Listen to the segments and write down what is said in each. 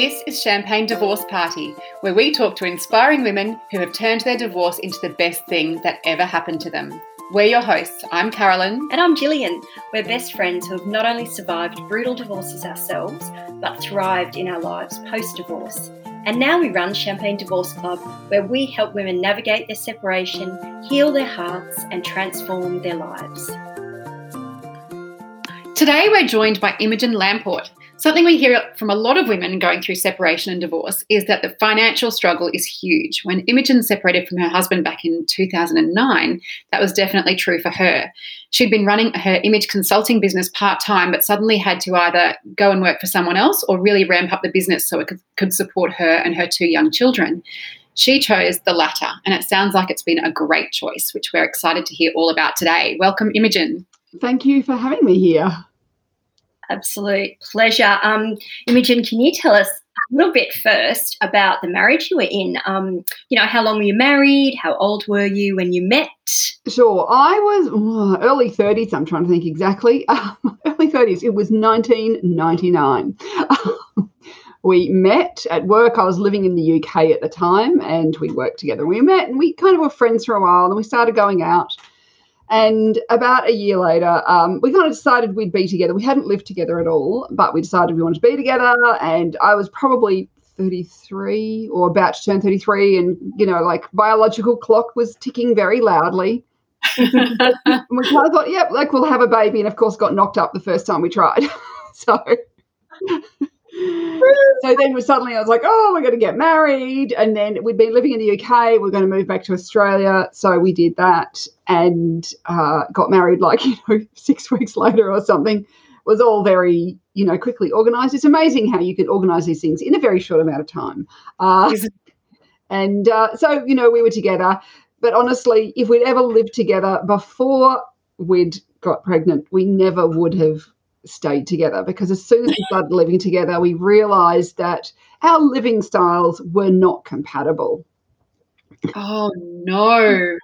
This is Champagne Divorce Party, where we talk to inspiring women who have turned their divorce into the best thing that ever happened to them. We're your hosts. I'm Carolyn. And I'm Gillian. We're best friends who have not only survived brutal divorces ourselves, but thrived in our lives post divorce. And now we run Champagne Divorce Club, where we help women navigate their separation, heal their hearts, and transform their lives. Today, we're joined by Imogen Lamport. Something we hear from a lot of women going through separation and divorce is that the financial struggle is huge. When Imogen separated from her husband back in 2009, that was definitely true for her. She'd been running her image consulting business part time, but suddenly had to either go and work for someone else or really ramp up the business so it could, could support her and her two young children. She chose the latter, and it sounds like it's been a great choice, which we're excited to hear all about today. Welcome, Imogen. Thank you for having me here. Absolute pleasure. Um, Imogen, can you tell us a little bit first about the marriage you were in? Um, you know, how long were you married? How old were you when you met? Sure. I was oh, early 30s. I'm trying to think exactly. early 30s. It was 1999. we met at work. I was living in the UK at the time and we worked together. We met and we kind of were friends for a while and we started going out. And about a year later, um, we kind of decided we'd be together. We hadn't lived together at all, but we decided we wanted to be together. And I was probably 33 or about to turn 33. And, you know, like biological clock was ticking very loudly. and we kind of thought, yep, like we'll have a baby. And of course, got knocked up the first time we tried. so so then suddenly I was like, oh, we're going to get married. And then we'd been living in the UK. We're going to move back to Australia. So we did that and uh, got married like, you know, six weeks later or something. It was all very, you know, quickly organized. It's amazing how you can organize these things in a very short amount of time. Uh, and uh, so, you know, we were together. But honestly, if we'd ever lived together before we'd got pregnant, we never would have stayed together because as soon as we started living together, we realized that our living styles were not compatible. Oh, no.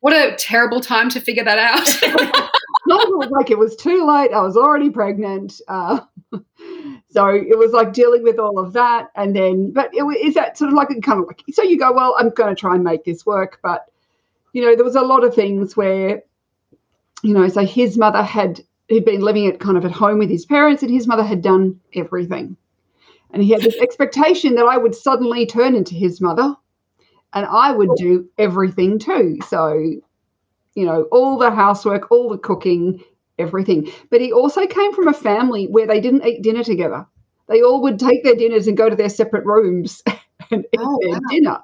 What a terrible time to figure that out. Not like it was too late. I was already pregnant. Uh, so it was like dealing with all of that. And then, but it, is that sort of like a kind of like, so you go, well, I'm going to try and make this work. But, you know, there was a lot of things where, you know, so his mother had he'd been living at kind of at home with his parents, and his mother had done everything. And he had this expectation that I would suddenly turn into his mother and I would do everything too. So, you know, all the housework, all the cooking, everything. But he also came from a family where they didn't eat dinner together. They all would take their dinners and go to their separate rooms and eat oh, their wow. dinner.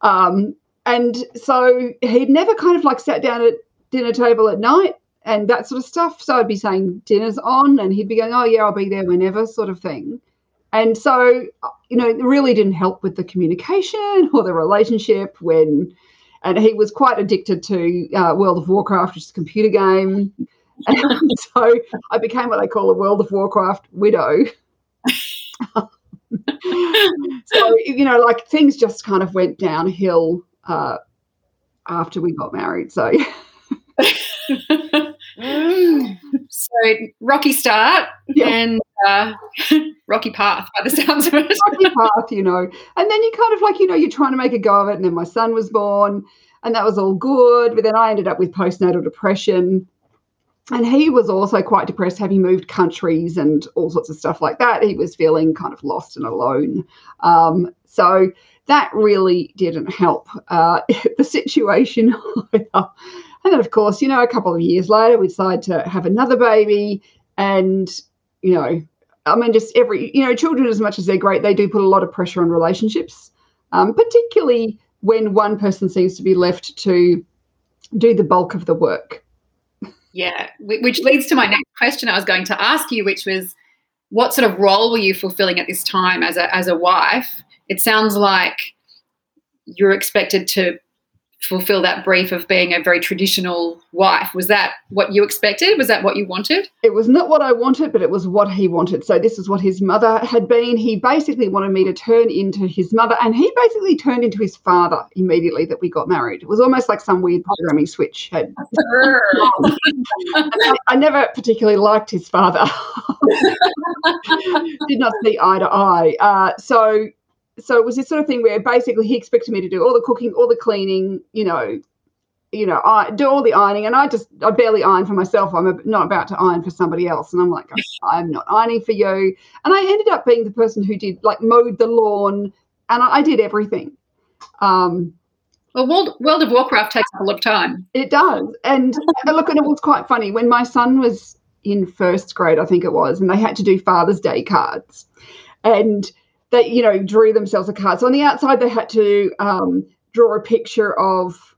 Um, and so he'd never kind of like sat down at dinner table at night and that sort of stuff. So I'd be saying dinner's on, and he'd be going, "Oh yeah, I'll be there whenever," sort of thing. And so, you know, it really didn't help with the communication or the relationship when, and he was quite addicted to uh, World of Warcraft, which is a computer game. And so I became what they call a World of Warcraft widow. so, you know, like things just kind of went downhill uh, after we got married. So, Mm. So rocky start yeah. and uh, rocky path by the sounds of it. rocky path, you know. And then you kind of like, you know, you're trying to make a go of it. And then my son was born and that was all good. But then I ended up with postnatal depression. And he was also quite depressed, having moved countries and all sorts of stuff like that. He was feeling kind of lost and alone. Um, so that really didn't help uh, the situation either. And then, of course, you know, a couple of years later, we decide to have another baby. And, you know, I mean, just every, you know, children, as much as they're great, they do put a lot of pressure on relationships, um, particularly when one person seems to be left to do the bulk of the work. Yeah, which leads to my next question I was going to ask you, which was what sort of role were you fulfilling at this time as a, as a wife? It sounds like you're expected to fulfill that brief of being a very traditional wife. Was that what you expected? Was that what you wanted? It was not what I wanted, but it was what he wanted. So this is what his mother had been. He basically wanted me to turn into his mother, and he basically turned into his father immediately that we got married. It was almost like some weird programming switch had. I, I never particularly liked his father. Did not see eye to eye. Uh, so so it was this sort of thing where basically he expected me to do all the cooking, all the cleaning, you know, you know, I do all the ironing, and I just I barely iron for myself. I'm not about to iron for somebody else, and I'm like, I'm not ironing for you. And I ended up being the person who did like mowed the lawn, and I, I did everything. Um, well, World, World of Warcraft takes a lot of time. It does, and look, and it was quite funny when my son was in first grade, I think it was, and they had to do Father's Day cards, and they, you know, drew themselves a card. So on the outside, they had to um, draw a picture of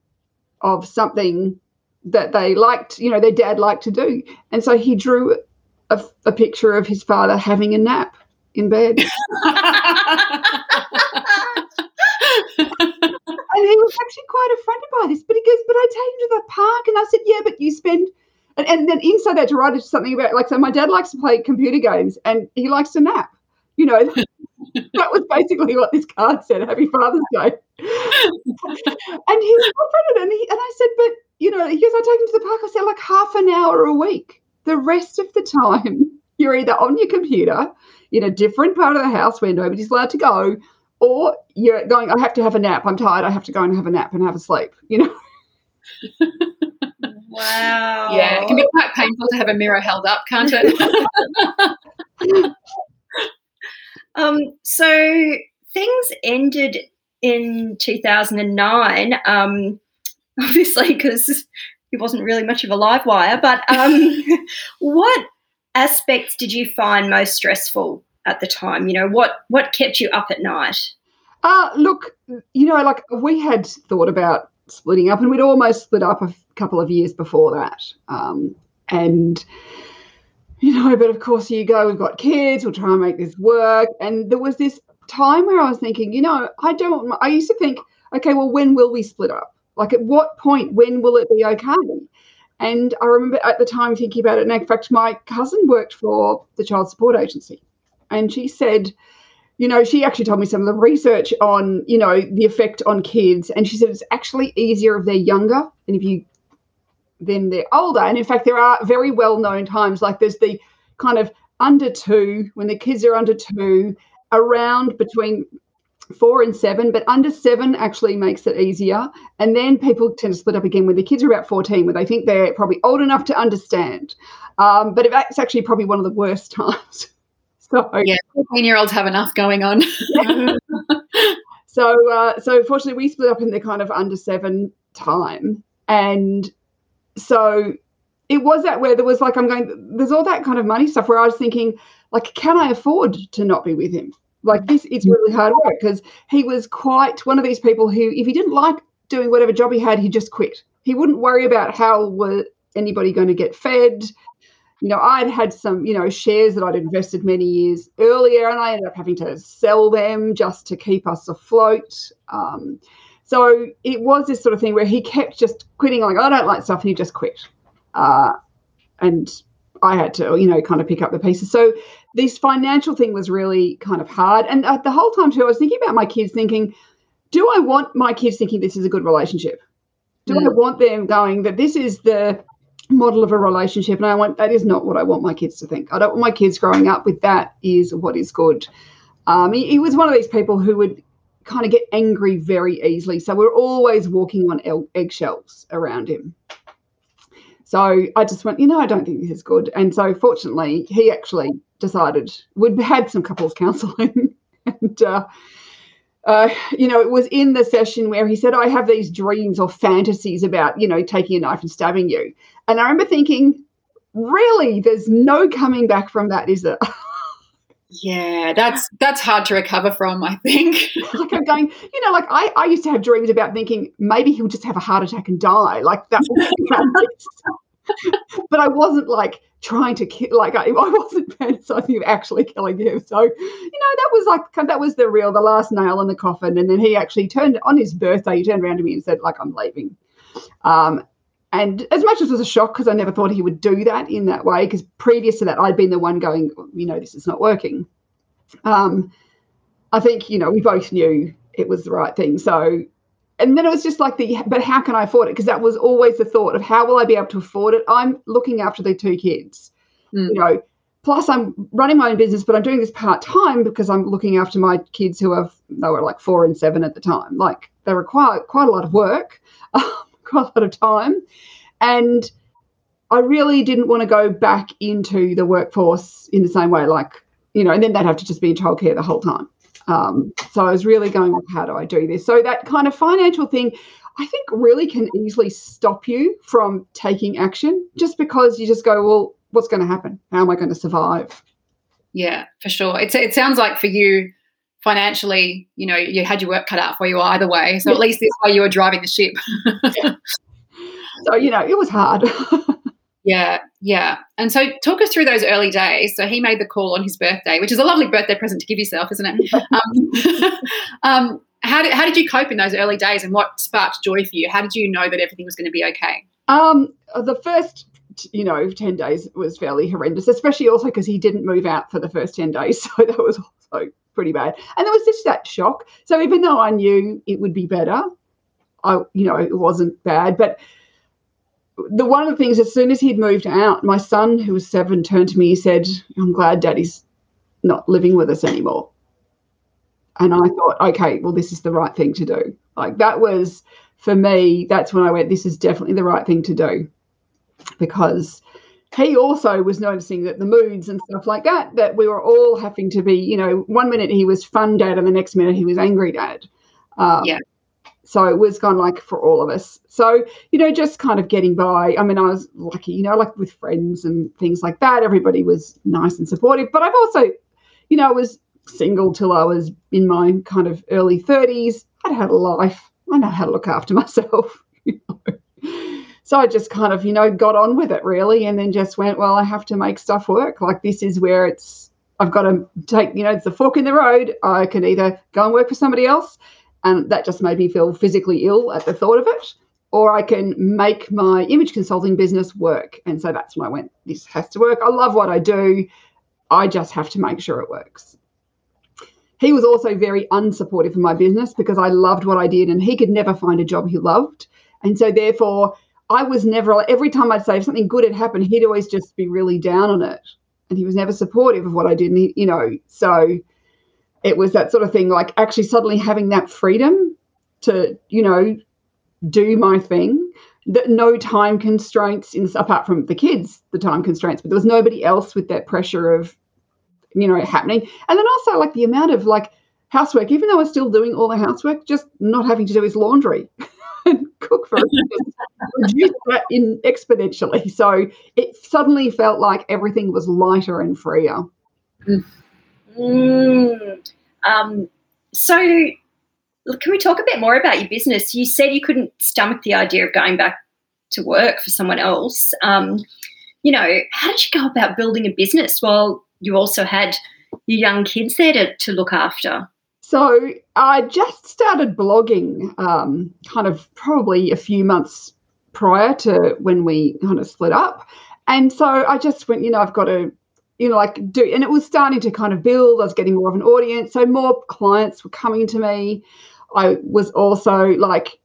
of something that they liked, you know, their dad liked to do. And so he drew a, a picture of his father having a nap in bed. and he was actually quite offended by this. But he goes, But I take him to the park. And I said, Yeah, but you spend. And, and then inside that to write something about, like, so my dad likes to play computer games and he likes to nap. You know, that was basically what this card said. Happy Father's Day. and he was confronted, and, he, and I said, but you know, he goes, I take him to the park. I said, like half an hour a week. The rest of the time, you're either on your computer in a different part of the house where nobody's allowed to go, or you're going, I have to have a nap. I'm tired. I have to go and have a nap and have a sleep, you know? wow. Yeah, it can be quite painful to have a mirror held up, can't it? Um, so things ended in 2009, um, obviously, because he wasn't really much of a live wire. But um, what aspects did you find most stressful at the time? You know, what what kept you up at night? Uh, look, you know, like we had thought about splitting up, and we'd almost split up a couple of years before that. Um, and you know, but of course, you go, we've got kids, we'll try and make this work. And there was this time where I was thinking, you know, I don't, I used to think, okay, well, when will we split up? Like, at what point, when will it be okay? And I remember at the time thinking about it. And in fact, my cousin worked for the Child Support Agency. And she said, you know, she actually told me some of the research on, you know, the effect on kids. And she said it's actually easier if they're younger. And if you then they're older. And in fact, there are very well known times, like there's the kind of under two, when the kids are under two, around between four and seven, but under seven actually makes it easier. And then people tend to split up again when the kids are about 14, where they think they're probably old enough to understand. Um, but it's actually probably one of the worst times. so yeah, 14 year olds have enough going on. so, uh, so fortunately, we split up in the kind of under seven time, and so it was that where there was like i'm going there's all that kind of money stuff where i was thinking like can i afford to not be with him? Like this it's really hard work because he was quite one of these people who if he didn't like doing whatever job he had he just quit. He wouldn't worry about how were anybody going to get fed. You know i'd had some you know shares that i'd invested many years earlier and i ended up having to sell them just to keep us afloat. Um, so it was this sort of thing where he kept just quitting, like, I don't like stuff, and he just quit. Uh, and I had to, you know, kind of pick up the pieces. So this financial thing was really kind of hard. And uh, the whole time, too, I was thinking about my kids, thinking, do I want my kids thinking this is a good relationship? Do mm. I want them going that this is the model of a relationship? And I want that is not what I want my kids to think. I don't want my kids growing up with that is what is good. Um, he, he was one of these people who would kind of get angry very easily. So we're always walking on eggshells around him. So I just went, you know, I don't think this is good. And so fortunately, he actually decided we'd had some couples counselling, and uh, uh, you know, it was in the session where he said, I have these dreams or fantasies about, you know, taking a knife and stabbing you. And I remember thinking, really, there's no coming back from that, is there? Yeah, that's that's hard to recover from, I think. like I'm going, you know, like I, I used to have dreams about thinking maybe he'll just have a heart attack and die. Like that. but I wasn't like trying to kill, like I, I wasn't fantasizing of actually killing him. So, you know, that was like, that was the real, the last nail in the coffin. And then he actually turned on his birthday, he turned around to me and said, like, I'm leaving. Um, and as much as it was a shock because I never thought he would do that in that way, because previous to that, I'd been the one going, you know, this is not working. Um, I think, you know, we both knew it was the right thing. So and then it was just like the but how can i afford it because that was always the thought of how will i be able to afford it i'm looking after the two kids mm. you know plus i'm running my own business but i'm doing this part-time because i'm looking after my kids who have they were like four and seven at the time like they require quite a lot of work quite a lot of time and i really didn't want to go back into the workforce in the same way like you know and then they'd have to just be in childcare the whole time um, so I was really going, well, how do I do this? So that kind of financial thing, I think, really can easily stop you from taking action just because you just go, well, what's going to happen? How am I going to survive? Yeah, for sure. It's, it sounds like for you, financially, you know, you had your work cut out for you either way. So at least this way you were driving the ship. so, you know, it was hard. Yeah, yeah. And so talk us through those early days. So he made the call on his birthday, which is a lovely birthday present to give yourself, isn't it? um, um, how, did, how did you cope in those early days and what sparked joy for you? How did you know that everything was going to be okay? Um, the first you know 10 days was fairly horrendous especially also because he didn't move out for the first 10 days so that was also pretty bad and there was just that shock so even though i knew it would be better i you know it wasn't bad but the one of the things as soon as he'd moved out, my son who was seven turned to me He said, "I'm glad Daddy's not living with us anymore." And I thought, okay, well, this is the right thing to do. Like that was for me. That's when I went, this is definitely the right thing to do, because he also was noticing that the moods and stuff like that that we were all having to be. You know, one minute he was fun dad, and the next minute he was angry dad. Um, yeah. So it was kind of like for all of us. So, you know, just kind of getting by. I mean, I was lucky, you know, like with friends and things like that. Everybody was nice and supportive. But I've also, you know, I was single till I was in my kind of early 30s. I'd had a life. I know how to look after myself. You know? So I just kind of, you know, got on with it really and then just went, well, I have to make stuff work. Like this is where it's I've got to take, you know, it's a fork in the road. I can either go and work for somebody else and that just made me feel physically ill at the thought of it. Or I can make my image consulting business work. And so that's when I went, this has to work. I love what I do. I just have to make sure it works. He was also very unsupportive of my business because I loved what I did and he could never find a job he loved. And so, therefore, I was never, every time I'd say if something good had happened, he'd always just be really down on it. And he was never supportive of what I did. And he, you know, so it was that sort of thing like actually suddenly having that freedom to you know do my thing that no time constraints in apart from the kids the time constraints but there was nobody else with that pressure of you know happening and then also like the amount of like housework even though I was still doing all the housework just not having to do his laundry cook for reduced that in exponentially so it suddenly felt like everything was lighter and freer mm. Um, so, can we talk a bit more about your business? You said you couldn't stomach the idea of going back to work for someone else. Um, you know, how did you go about building a business while you also had your young kids there to, to look after? So I just started blogging um, kind of probably a few months prior to when we kind of split up. And so I just went, you know, I've got to you know, like do, and it was starting to kind of build. I was getting more of an audience, so more clients were coming to me. I was also like,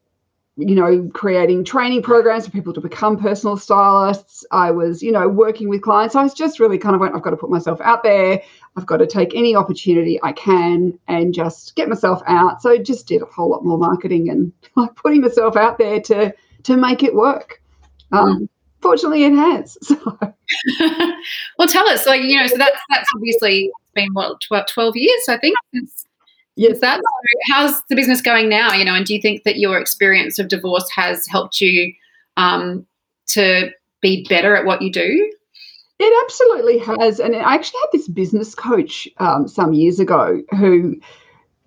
you know, creating training programs for people to become personal stylists. I was, you know, working with clients. I was just really kind of went, I've got to put myself out there. I've got to take any opportunity I can and just get myself out. So just did a whole lot more marketing and like putting myself out there to to make it work. Um, mm fortunately it has so. well tell us like you know so that's that's obviously been what 12 years i think since, yes. that so how's the business going now you know and do you think that your experience of divorce has helped you um, to be better at what you do it absolutely has and i actually had this business coach um, some years ago who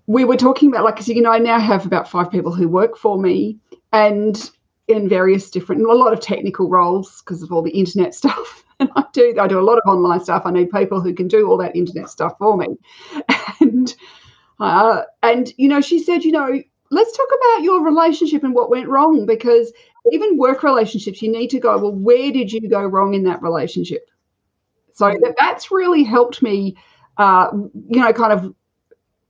we were talking about like you know i now have about five people who work for me and in various different, a lot of technical roles because of all the internet stuff. And I do, I do a lot of online stuff. I need people who can do all that internet stuff for me. And, uh, and you know, she said, you know, let's talk about your relationship and what went wrong because even work relationships, you need to go, well, where did you go wrong in that relationship? So that, that's really helped me, uh, you know, kind of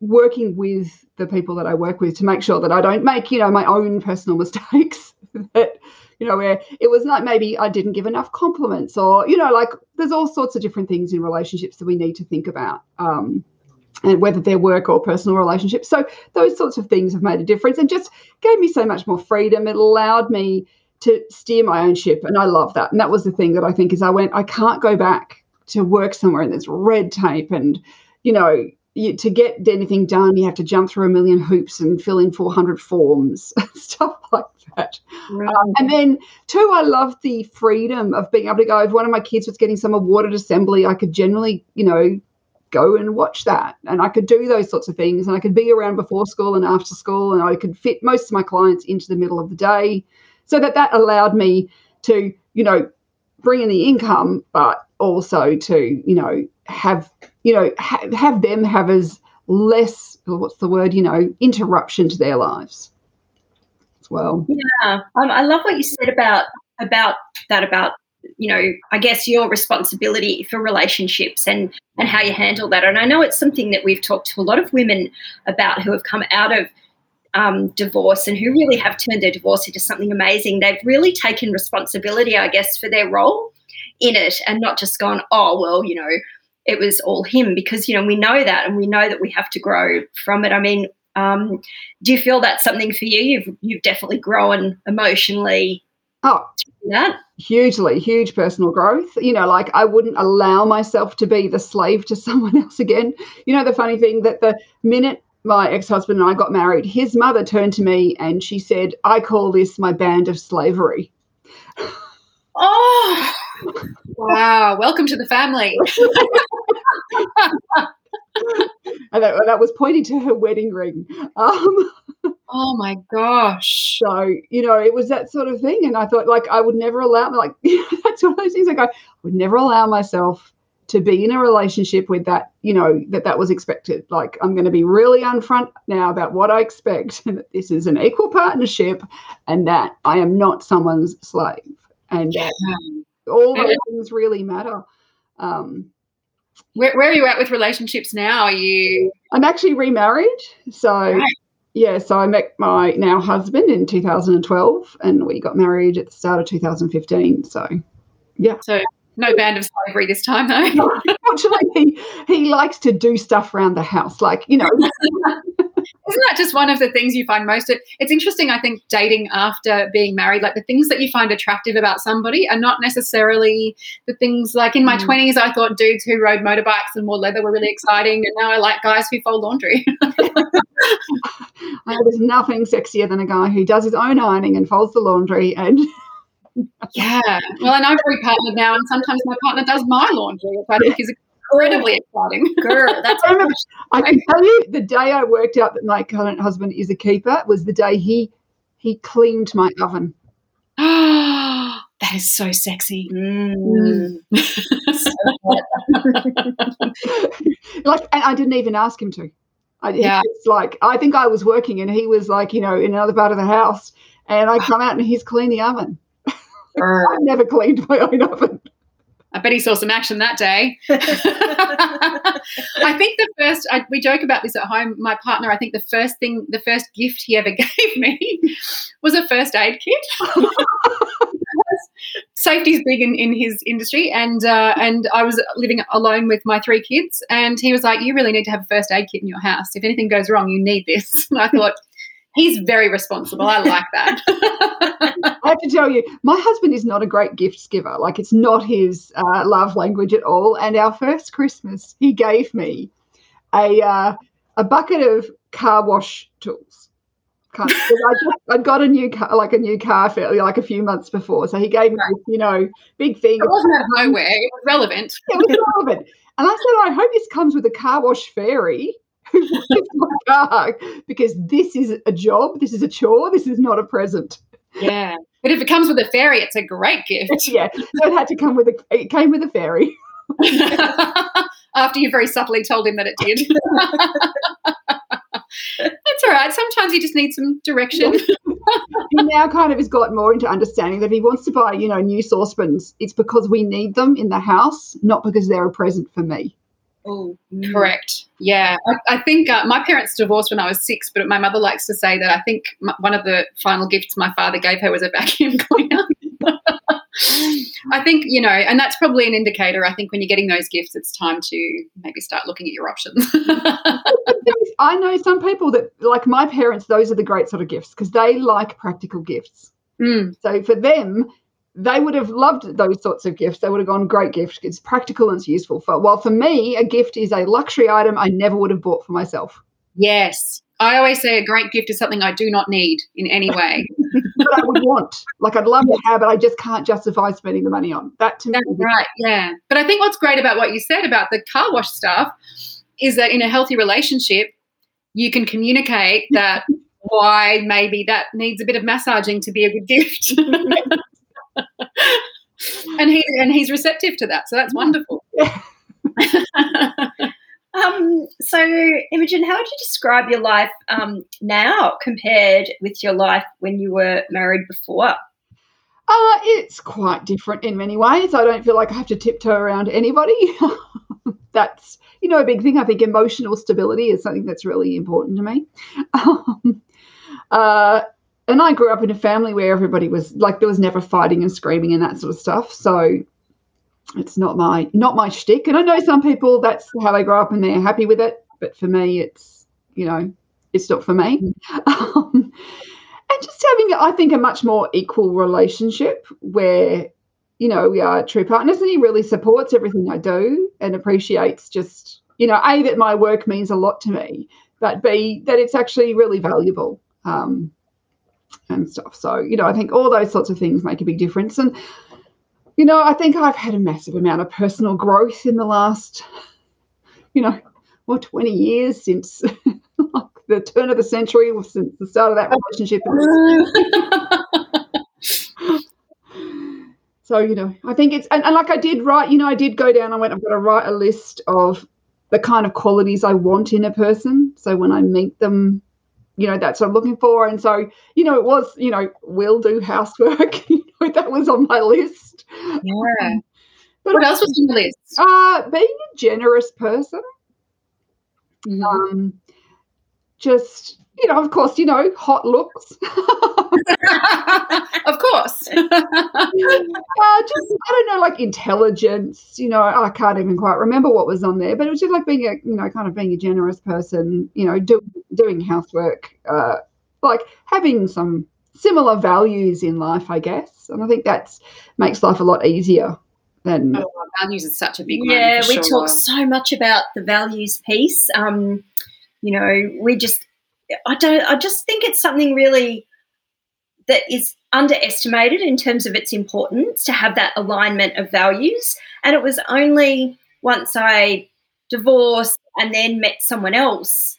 working with the people that I work with to make sure that I don't make, you know, my own personal mistakes. that, you know, where it was like maybe I didn't give enough compliments or, you know, like there's all sorts of different things in relationships that we need to think about. Um, and whether they're work or personal relationships. So those sorts of things have made a difference and just gave me so much more freedom. It allowed me to steer my own ship. And I love that. And that was the thing that I think is I went, I can't go back to work somewhere and there's red tape and, you know, you, to get anything done, you have to jump through a million hoops and fill in 400 forms, stuff like that. Right. Um, and then, two, I love the freedom of being able to go. If one of my kids was getting some awarded assembly, I could generally, you know, go and watch that. And I could do those sorts of things. And I could be around before school and after school. And I could fit most of my clients into the middle of the day. So that that allowed me to, you know, bring in the income, but also to, you know, have you know, ha- have them have as less, what's the word, you know, interruption to their lives as well. Yeah, um, I love what you said about about that about you know i guess your responsibility for relationships and and how you handle that and i know it's something that we've talked to a lot of women about who have come out of um, divorce and who really have turned their divorce into something amazing they've really taken responsibility i guess for their role in it and not just gone oh well you know it was all him because you know we know that and we know that we have to grow from it. I mean, um, do you feel that's something for you? You've you've definitely grown emotionally. Oh, that hugely, huge personal growth. You know, like I wouldn't allow myself to be the slave to someone else again. You know, the funny thing that the minute my ex-husband and I got married, his mother turned to me and she said, "I call this my band of slavery." Oh, wow. Welcome to the family. and that, that, was pointing to her wedding ring. Um, oh my gosh. So, you know, it was that sort of thing. And I thought, like, I would never allow, like, that's one of those things I go, I would never allow myself to be in a relationship with that, you know, that that was expected. Like, I'm going to be really upfront now about what I expect, and that this is an equal partnership, and that I am not someone's slave and yeah. all those things really matter. Um, where, where, are you at with relationships now? Are you? I'm actually remarried, so right. yeah. So I met my now husband in 2012, and we got married at the start of 2015. So yeah. So no band of slavery this time, though. Actually, he, he likes to do stuff around the house, like you know. Isn't that just one of the things you find most? It's interesting, I think, dating after being married. Like the things that you find attractive about somebody are not necessarily the things. Like in my mm. twenties, I thought dudes who rode motorbikes and wore leather were really exciting, and now I like guys who fold laundry. There's nothing sexier than a guy who does his own ironing and folds the laundry and yeah. Well, and I'm very partnered now, and sometimes my partner does my laundry, which I think is incredibly exciting. Girl, that's I, remember, I can tell you the day I worked out that my current husband is a keeper was the day he he cleaned my oven. that is so sexy. Mm. like, and I didn't even ask him to. I, yeah. It's like I think I was working and he was like, you know, in another part of the house, and I come out and he's cleaned the oven. I've never cleaned my own oven. I bet he saw some action that day. I think the first, I, we joke about this at home. My partner, I think the first thing, the first gift he ever gave me was a first aid kit. Safety's big in, in his industry, and uh, and I was living alone with my three kids, and he was like, "You really need to have a first aid kit in your house. If anything goes wrong, you need this." And I thought, he's very responsible. I like that. I have to tell you, my husband is not a great gifts giver. Like it's not his uh, love language at all. And our first Christmas, he gave me a uh, a bucket of car wash tools. I would got a new car, like a new car, fairly like a few months before. So he gave me, this, you know, big thing. It wasn't out of nowhere. It was relevant. it was relevant. And I said, I hope this comes with a car wash fairy Oh my because this is a job, this is a chore, this is not a present. Yeah. But if it comes with a fairy, it's a great gift. yeah, so it had to come with a. It came with a fairy. After you very subtly told him that it did. That's all right. Sometimes you just need some direction. he now kind of has got more into understanding that if he wants to buy, you know, new saucepans, it's because we need them in the house, not because they're a present for me. Oh, correct. Yeah, I, I think uh, my parents divorced when I was six, but my mother likes to say that I think m- one of the final gifts my father gave her was a vacuum cleaner. I think, you know, and that's probably an indicator. I think when you're getting those gifts, it's time to maybe start looking at your options. I know some people that, like my parents, those are the great sort of gifts because they like practical gifts. Mm. So for them, they would have loved those sorts of gifts. They would have gone, great gift. It's practical and it's useful. For, while for me, a gift is a luxury item I never would have bought for myself. Yes. I always say a great gift is something I do not need in any way. but I would want. Like I'd love to have it. I just can't justify spending the money on. That to That's me. right. Yeah. But I think what's great about what you said about the car wash stuff is that in a healthy relationship, you can communicate that why maybe that needs a bit of massaging to be a good gift. and he and he's receptive to that. So that's wonderful. Um, so, Imogen, how would you describe your life um, now compared with your life when you were married before? Uh, it's quite different in many ways. I don't feel like I have to tiptoe around anybody. that's, you know, a big thing. I think emotional stability is something that's really important to me. Um, uh, and I grew up in a family where everybody was like, there was never fighting and screaming and that sort of stuff. So it's not my not my shtick. And I know some people that's how they grow up and they're happy with it. But for me, it's you know, it's not for me. Um, and just having, I think, a much more equal relationship where you know we are true partners, and he really supports everything I do and appreciates just you know a that my work means a lot to me, but b that it's actually really valuable. Um, and stuff. So, you know, I think all those sorts of things make a big difference. And you know, I think I've had a massive amount of personal growth in the last, you know, well, 20 years since like the turn of the century, or since the start of that relationship. so, you know, I think it's, and, and like I did write, you know, I did go down, I went, I've got to write a list of the kind of qualities I want in a person. So when I meet them, you know, that's what I'm looking for. And so, you know, it was, you know, we'll do housework. you know, that was on my list. Yeah. But what else was on the list? Uh, being a generous person. Mhm. Um, just, you know, of course, you know, hot looks. of course. uh, just, I don't know, like intelligence. You know, I can't even quite remember what was on there, but it was just like being a, you know, kind of being a generous person. You know, do, doing housework, uh, like having some similar values in life, I guess. And I think that makes life a lot easier than. Oh, values is such a big one. yeah, we sure. talk so much about the values piece. Um, you know, we just, I don't, I just think it's something really that is underestimated in terms of its importance to have that alignment of values. And it was only once I divorced and then met someone else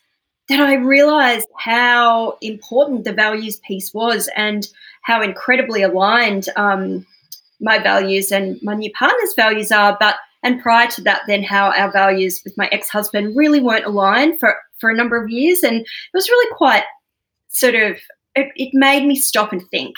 that I realized how important the values piece was and how incredibly aligned um, my values and my new partner's values are. But and prior to that, then how our values with my ex-husband really weren't aligned for for a number of years, and it was really quite sort of it, it made me stop and think.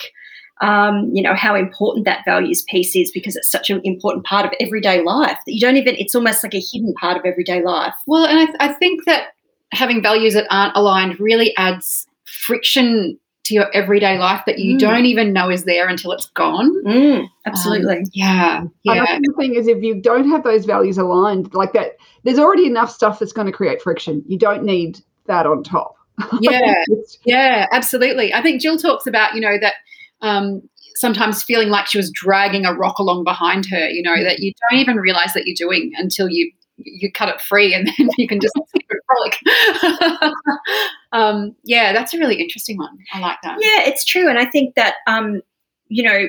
Um, you know how important that values piece is because it's such an important part of everyday life that you don't even it's almost like a hidden part of everyday life Well, and I, th- I think that having values that aren't aligned really adds friction to your everyday life that you Mm. don't even know is there until it's gone. Mm, absolutely Um, yeah. Yeah. I think the thing is, if you don't have those values aligned, like that, there's already enough stuff that's going to create friction. You don't need that on top. Yeah. Yeah, absolutely. I think Jill talks about, you know, that um, sometimes feeling like she was dragging a rock along behind her, you know, that you don't even realize that you're doing until you you cut it free and then you can just frolic. um, yeah, that's a really interesting one. I like that. Yeah, it's true, and I think that um, you know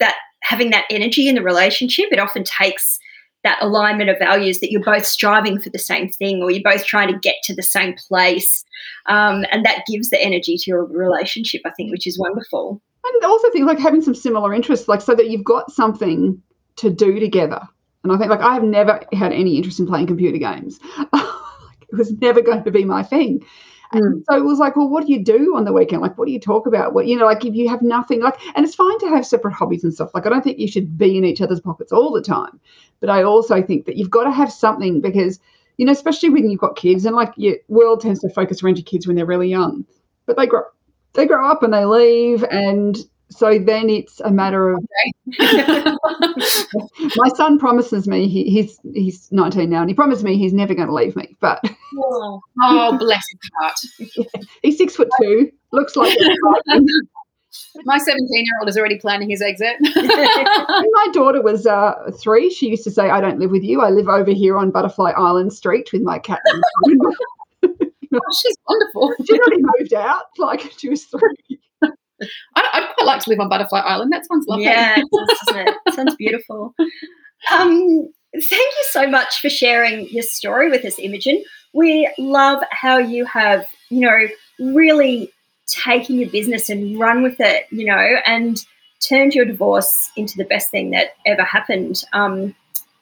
that having that energy in the relationship, it often takes that alignment of values that you're both striving for the same thing or you're both trying to get to the same place. Um, and that gives the energy to your relationship, I think, which is wonderful. And also things like having some similar interests, like so that you've got something to do together. And I think like I have never had any interest in playing computer games. it was never going to be my thing. Mm. so it was like, well, what do you do on the weekend? Like, what do you talk about? What you know, like if you have nothing, like, and it's fine to have separate hobbies and stuff. Like, I don't think you should be in each other's pockets all the time, but I also think that you've got to have something because, you know, especially when you've got kids, and like your world tends to focus around your kids when they're really young, but they grow, they grow up and they leave, and so then it's a matter of my son promises me he, he's he's 19 now and he promised me he's never going to leave me but oh, oh bless his heart. He's six foot two looks like my 17 year old is already planning his exit. My daughter was uh, three she used to say i don't live with you i live over here on butterfly island street with my cat oh, she's wonderful. She's already moved out like she was three I'd, I'd, quite like to live on Butterfly Island. That sounds lovely. Yeah, it does, doesn't it? it sounds beautiful. Um, thank you so much for sharing your story with us, Imogen. We love how you have, you know, really taken your business and run with it, you know, and turned your divorce into the best thing that ever happened. Um,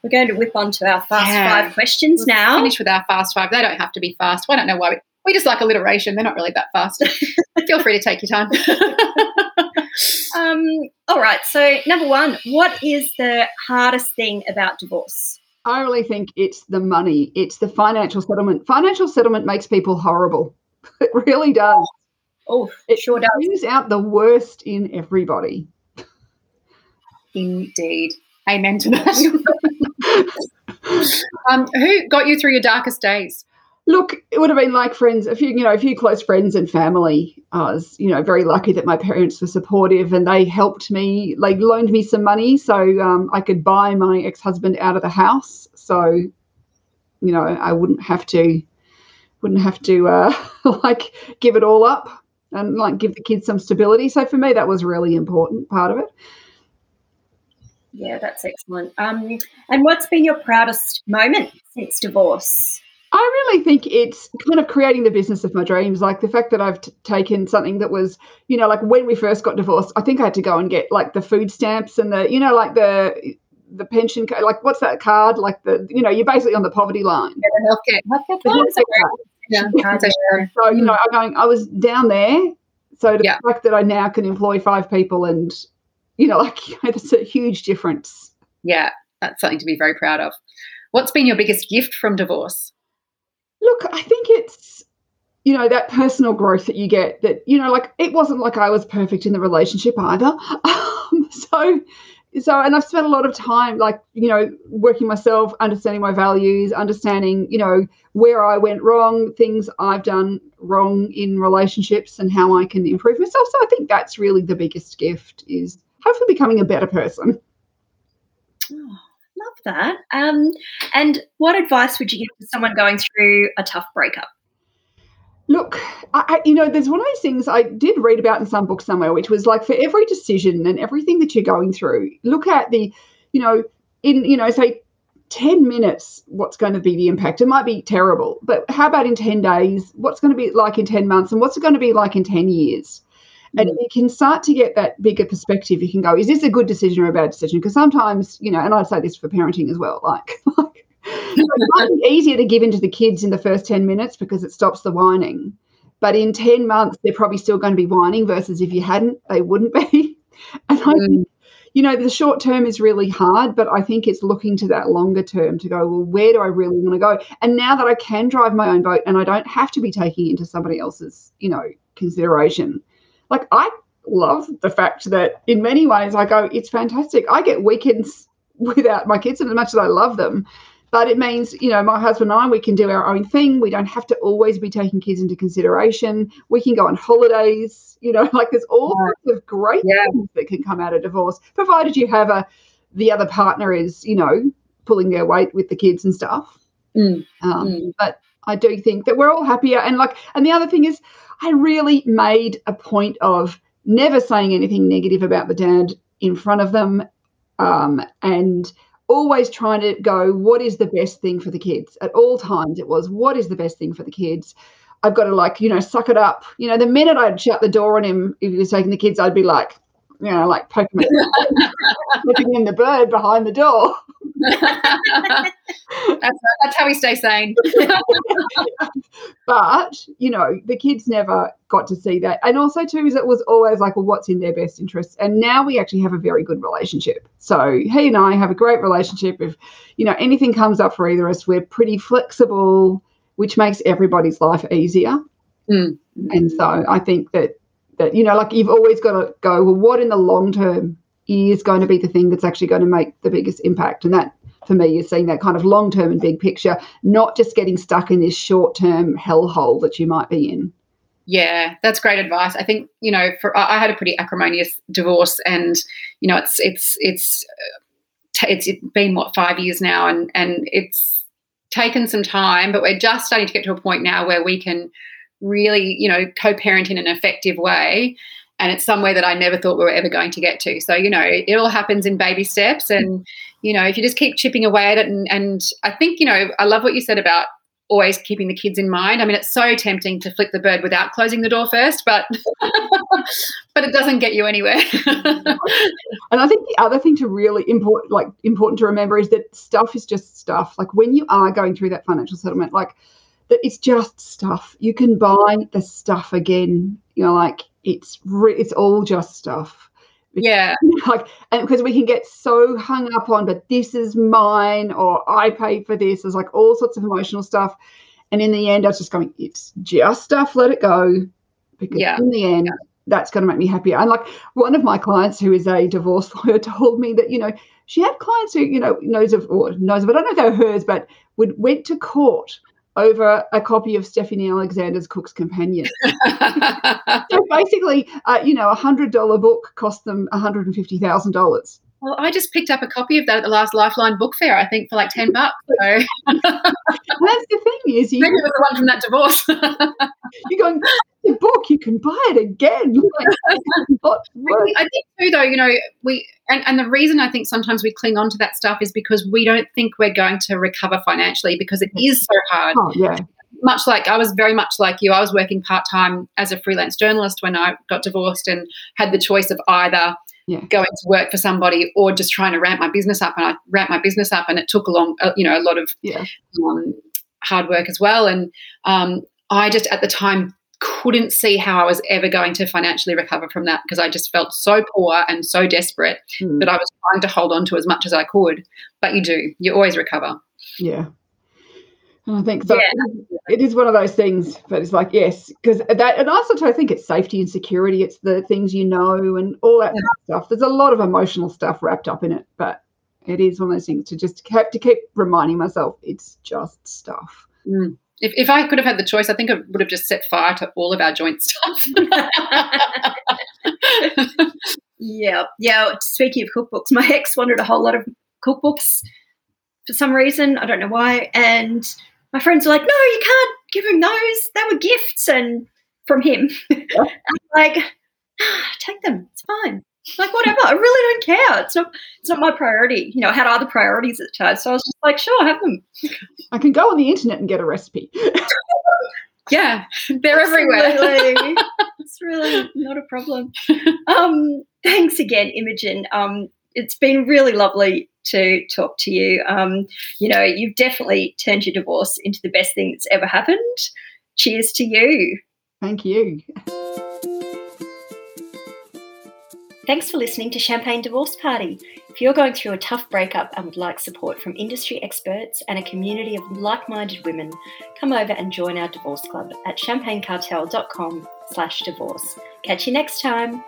we're going to whip on to our fast yeah. five questions now. Finish with our fast five. They don't have to be fast. I don't know why we, we just like alliteration. They're not really that fast. Feel free to take your time. um, all right. So, number one, what is the hardest thing about divorce? I really think it's the money. It's the financial settlement. Financial settlement makes people horrible. It really does. Oh, it sure does. It Brings out the worst in everybody. Indeed. Amen to that. um, who got you through your darkest days? Look, it would have been like friends, a few, you know, a few close friends and family. I was, you know, very lucky that my parents were supportive and they helped me, like loaned me some money so um, I could buy my ex-husband out of the house. So, you know, I wouldn't have to, wouldn't have to uh, like give it all up and like give the kids some stability. So for me, that was really important part of it. Yeah, that's excellent. Um, and what's been your proudest moment since divorce? I really think it's kind of creating the business of my dreams. Like the fact that I've t- taken something that was, you know, like when we first got divorced, I think I had to go and get like the food stamps and the, you know, like the the pension, like what's that card? Like the, you know, you're basically on the poverty line. Yeah, the healthcare, healthcare plan. Yeah, so you know, I'm going. I was down there, so the yeah. fact that I now can employ five people, and you know, like it's a huge difference. Yeah, that's something to be very proud of. What's been your biggest gift from divorce? Look, I think it's you know that personal growth that you get that you know like it wasn't like i was perfect in the relationship either. Um, so so and i've spent a lot of time like you know working myself understanding my values understanding you know where i went wrong things i've done wrong in relationships and how i can improve myself. So i think that's really the biggest gift is hopefully becoming a better person. Oh, Love that. Um, and what advice would you give to someone going through a tough breakup? Look, I, you know, there's one of those things I did read about in some book somewhere, which was like for every decision and everything that you're going through, look at the, you know, in, you know, say 10 minutes, what's going to be the impact? It might be terrible, but how about in 10 days? What's going to be like in 10 months? And what's it going to be like in 10 years? And mm. you can start to get that bigger perspective. You can go, is this a good decision or a bad decision? Because sometimes, you know, and I'd say this for parenting as well, like, like it might be easier to give into the kids in the first 10 minutes because it stops the whining. But in 10 months, they're probably still going to be whining versus if you hadn't, they wouldn't be. And I mm. think, you know, the short term is really hard, but I think it's looking to that longer term to go, well, where do I really want to go? And now that I can drive my own boat and I don't have to be taking into somebody else's, you know, consideration, like I love the fact that in many ways I go, it's fantastic. I get weekends without my kids, and as much as I love them, but it means you know my husband and I we can do our own thing. We don't have to always be taking kids into consideration. We can go on holidays. You know, like there's all sorts of great yeah. things that can come out of divorce, provided you have a the other partner is you know pulling their weight with the kids and stuff. Mm. Um, mm. But I do think that we're all happier, and like, and the other thing is, I really made a point of never saying anything negative about the dad in front of them um, and always trying to go, what is the best thing for the kids? At all times, it was, what is the best thing for the kids? I've got to like, you know, suck it up. You know, the minute I'd shut the door on him, if he was taking the kids, I'd be like, you know, like poking looking in the bird behind the door. that's, that's how we stay sane. but, you know, the kids never got to see that. And also, too, is it was always like, well, what's in their best interests? And now we actually have a very good relationship. So he and I have a great relationship. If, you know, anything comes up for either of us, we're pretty flexible, which makes everybody's life easier. Mm. And so I think that that you know like you've always got to go well what in the long term is going to be the thing that's actually going to make the biggest impact. And that for me is seeing that kind of long term and big picture not just getting stuck in this short term hellhole that you might be in. Yeah that's great advice. I think you know for i had a pretty acrimonious divorce and you know it's it's uh, it's it's been what five years now and and it's taken some time but we're just starting to get to a point now where we can really, you know, co-parent in an effective way. And it's somewhere that I never thought we were ever going to get to. So, you know, it, all happens in baby steps. And, you know, if you just keep chipping away at it and, and I think, you know, I love what you said about always keeping the kids in mind. I mean, it's so tempting to flip the bird without closing the door first, but but it doesn't get you anywhere. and I think the other thing to really important, like important to remember, is that stuff is just stuff. Like when you are going through that financial settlement, like that it's just stuff. You can buy the stuff again. You know, like it's re- it's all just stuff. Yeah. Like, and because we can get so hung up on, but this is mine, or I paid for this. There's like all sorts of emotional stuff. And in the end, I was just going, it's just stuff. Let it go. Because yeah. in the end, yeah. that's going to make me happier. And like one of my clients who is a divorce lawyer told me that, you know, she had clients who, you know, knows of or knows of, I don't know if they're hers, but would went to court over a copy of Stephanie Alexander's Cook's Companion. so basically, uh, you know, a hundred dollar book cost them one hundred and fifty thousand dollars. Well, I just picked up a copy of that at the last Lifeline book fair. I think for like ten bucks. So. That's the thing is, you maybe it was the one from that divorce. you're going the book, you can buy it again. Like, I think too, though, you know, we and, and the reason I think sometimes we cling on to that stuff is because we don't think we're going to recover financially because it is so hard. Oh, yeah much like I was very much like you. I was working part time as a freelance journalist when I got divorced and had the choice of either yeah. going to work for somebody or just trying to ramp my business up. And I ramped my business up, and it took a long, uh, you know, a lot of yeah. um, hard work as well. And um, I just at the time couldn't see how I was ever going to financially recover from that because I just felt so poor and so desperate mm. that I was trying to hold on to as much as I could. But you do, you always recover. Yeah. And I think so. Yeah. It is one of those things, but it's like yes, because that, and also I think it's safety and security. It's the things you know and all that yeah. stuff. There's a lot of emotional stuff wrapped up in it, but it is one of those things to just have to keep reminding myself it's just stuff. Mm. If, if I could have had the choice, I think I would have just set fire to all of our joint stuff. yeah, yeah. Speaking of cookbooks, my ex wanted a whole lot of cookbooks for some reason. I don't know why, and my friends were like, no, you can't give him those. They were gifts and from him. Yeah. like, ah, take them. It's fine. Like whatever. I really don't care. It's not it's not my priority. You know, I had other priorities at the time. So I was just like, sure, I have them. I can go on the internet and get a recipe. yeah. They're everywhere. it's really not a problem. Um, thanks again, Imogen. Um, it's been really lovely to talk to you. Um, you know, you've definitely turned your divorce into the best thing that's ever happened. Cheers to you. Thank you. Thanks for listening to Champagne Divorce Party. If you're going through a tough breakup and would like support from industry experts and a community of like-minded women, come over and join our divorce club at champagnecartel.com slash divorce. Catch you next time.